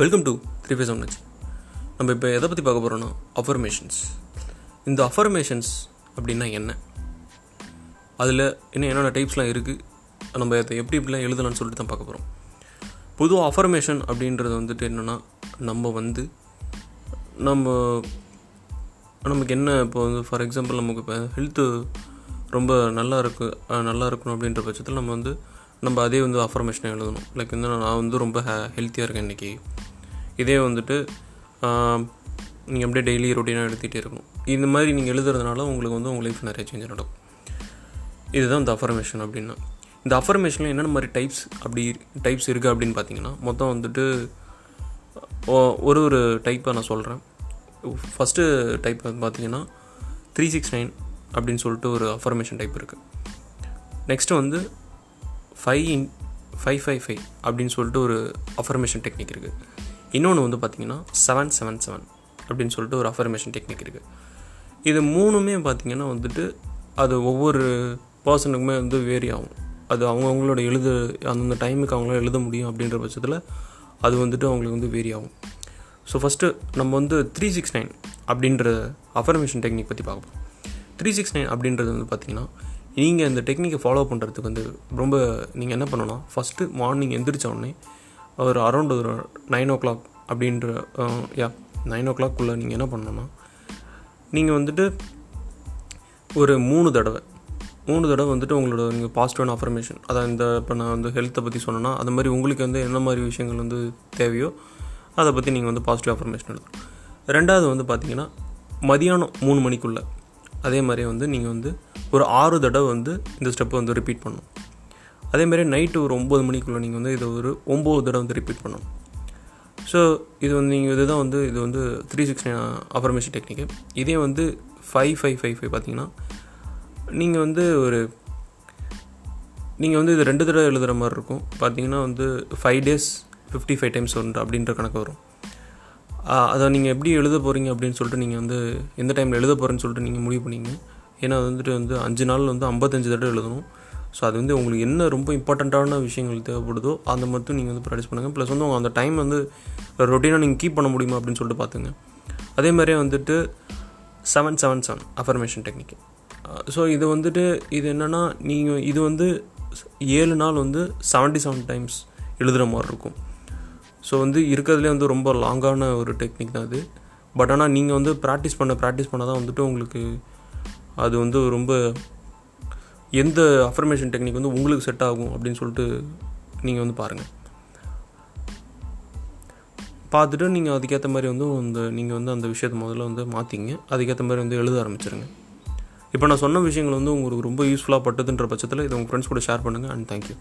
Welcome to three phase one நம்ம இப்போ எதை பற்றி பார்க்க போகிறோன்னா அஃபர்மேஷன்ஸ் இந்த அஃபர்மேஷன்ஸ் அப்படின்னா என்ன? அதில் இன்னும் என்னென்ன டைப்ஸ்லாம் இருக்குது நம்ம அதை எப்படி இப்படிலாம் எழுதலாம்னு சொல்லிட்டு தான் பார்க்க போகிறோம் பொதுவாக அஃபர்மேஷன் அப்படின்றது வந்துட்டு என்னென்னா நம்ம வந்து நம்ம நமக்கு என்ன இப்போ வந்து ஃபார் எக்ஸாம்பிள் நமக்கு இப்போ ஹெல்த்து ரொம்ப நல்லா இருக்கு நல்லா இருக்கணும் அப்படின்ற பட்சத்தில் நம்ம வந்து நம்ம அதே வந்து அஃபர்மேஷனை எழுதணும். லைக் வந்து நான் வந்து ரொம்ப ஹே ஹெல்த்தியாக இருக்கேன் இன்றைக்கி இதே வந்துட்டு நீங்கள் அப்படியே டெய்லி ரொட்டீனாக எழுதிட்டே இருக்கணும். இந்த மாதிரி நீங்கள் எழுதுறதுனால உங்களுக்கு வந்து உங்கள் லைஃப் நிறைய சேஞ்ச் நடக்கும். இதுதான் இந்த அஃபர்மேஷன் அப்படின்னா. இந்த அஃபர்மேஷனில் என்னென்ன மாதிரி டைப்ஸ் அப்படி டைப்ஸ் இருக்குது அப்படின்னு பார்த்தீங்கன்னா மொத்தம் வந்துட்டு ஒரு ஒரு டைப்பை நான் சொல்கிறேன் ஃபஸ்ட்டு டைப் பார்த்தீங்கன்னா த்ரீ சிக்ஸ் நைன் அப்படின்னு சொல்லிட்டு ஒரு அஃபர்மேஷன் டைப் இருக்குது நெக்ஸ்ட்டு வந்து five in five five five அப்படின்னு சொல்லிட்டு ஒரு அஃபர்மேஷன் டெக்னிக் இருக்குது இன்னொன்று வந்து பார்த்தீங்கன்னா செவன் செவன் செவன் அப்படின்னு சொல்லிட்டு ஒரு அஃபர்மேஷன் டெக்னிக் இருக்குது இது மூணுமே பார்த்தீங்கன்னா வந்துட்டு அது ஒவ்வொரு பர்சனுக்குமே வந்து வேரி ஆகும். அது அவங்கவுங்களோட எழுத அந்தந்த டைமுக்கு அவங்களால எழுத முடியும் அப்படின்ற பட்சத்தில் அது வந்துட்டு அவங்களுக்கு வந்து வேரி ஆகும். ஸோ ஃபஸ்ட்டு நம்ம வந்து த்ரீ சிக்ஸ் நைன் அப்படின்ற அஃபர்மேஷன் டெக்னிக் பற்றி பார்ப்போம் த்ரீ சிக்ஸ் நைன் அப்படின்றது வந்து பார்த்திங்கன்னா நீங்கள் இந்த டெக்னிக்கை ஃபாலோ பண்ணுறதுக்கு வந்து ரொம்ப நீங்கள் என்ன பண்ணணும்னா ஃபஸ்ட்டு மார்னிங் எந்திரிச்ச உடனே ஒரு அரௌண்ட் ஒரு நைன் ஓ கிளாக் அப்படின்ற யா நைன் ஓ கிளாக்குள்ளே நீங்கள் என்ன பண்ணணும்னா நீங்கள் வந்துட்டு ஒரு மூணு தடவை மூணு தடவை வந்துட்டு உங்களோட நீங்கள் பாசிட்டிவான அஃபர்மேஷன் அதான் இந்த இப்போ நான் வந்து ஹெல்த்தை பற்றி சொன்னேன்னா அது மாதிரி உங்களுக்கு வந்து என்ன மாதிரி விஷயங்கள் வந்து தேவையோ அதை பற்றி நீங்கள் வந்து பாசிட்டிவ் அஃபர்மேஷன் எழுதணும் ரெண்டாவது வந்து பார்த்தீங்கன்னா மதியானம் மூணு மணிக்குள்ளே அதே மாதிரி வந்து நீங்கள் வந்து ஒரு ஆறு தடவை வந்து இந்த ஸ்டெப்பை வந்து ரிப்பீட் பண்ணணும். அதே மாதிரி நைட்டு ஒரு ஒம்பது மணிக்குள்ளே நீங்கள் வந்து இதை ஒரு ஒம்பது தடவை வந்து ரிப்பீட் பண்ணணும். ஸோ இது வந்து நீங்கள் இதுதான் வந்து இது வந்து three six nine affirmation technique இதே வந்து ஃபைவ் ஃபைவ் ஃபைவ் ஃபைவ் பார்த்தீங்கன்னா நீங்கள் வந்து ஒரு நீங்கள் வந்து இது ரெண்டு தடவை எழுதுகிற மாதிரி இருக்கும். பார்த்தீங்கன்னா வந்து five days fifty five times ஒன்று அப்படின்ற கணக்கு வரும். அதை நீங்கள் எப்படி எழுத போகிறீங்க அப்படின்னு சொல்லிட்டு நீங்கள் வந்து எந்த டைமில் எழுத போகிறேன்னு சொல்லிட்டு நீங்கள் முடிவு பண்ணீங்க. ஏன்னா அது வந்துட்டு வந்து அஞ்சு நாள் வந்து ஐம்பத்தஞ்சு தடவை எழுதணும். ஸோ அது வந்து உங்களுக்கு என்ன ரொம்ப இம்பார்ட்டண்ட்டான விஷயங்கள் தேவைப்படுதோ அந்த மட்டும் நீங்கள் வந்து ப்ராக்டிஸ் பண்ணுங்கள் ப்ளஸ் வந்து உங்கள் அந்த டைம் வந்து ரொட்டீனாக நீங்கள் கீப் பண்ண முடியுமா அப்படின்னு சொல்லிட்டு பார்த்துங்க. அதே மாதிரியே வந்துட்டு seven seven seven affirmation technique so இது வந்துட்டு இது என்னென்னா நீங்கள் இது வந்து ஏழு நாள் வந்து செவன்ட்டி செவன் டைம்ஸ் எழுதுகிற மாதிரி இருக்கும். ஸோ வந்து இருக்கிறதுலே வந்து ரொம்ப லாங்கான ஒரு டெக்னிக் தான் அது. பட் ஆனால் நீங்கள் வந்து ப்ராக்டிஸ் பண்ண ப்ராக்டிஸ் பண்ண தான் வந்துட்டு உங்களுக்கு அது வந்து ரொம்ப எந்த அஃபர்மேஷன் டெக்னிக் வந்து உங்களுக்கு செட் ஆகும் அப்படின்னு சொல்லிட்டு நீங்கள் வந்து பாருங்கள் பார்த்துட்டு நீங்கள் அதுக்கேற்ற மாதிரி வந்து அந்த நீங்கள் வந்து அந்த விஷயத்தை முதல்ல வந்து மாற்றிங்க அதுக்கேற்ற மாதிரி வந்து எழுத ஆரம்பிச்சிருங்க. இப்போ நான் சொன்ன விஷயங்கள் வந்து உங்களுக்கு ரொம்ப யூஸ்ஃபுல்லாக பட்டதுன்ற பட்சத்தில் இதை உங்கள் ஃப்ரெண்ட்ஸ் கூட ஷேர் பண்ணுங்கள் அண்ட் தேங்க்யூ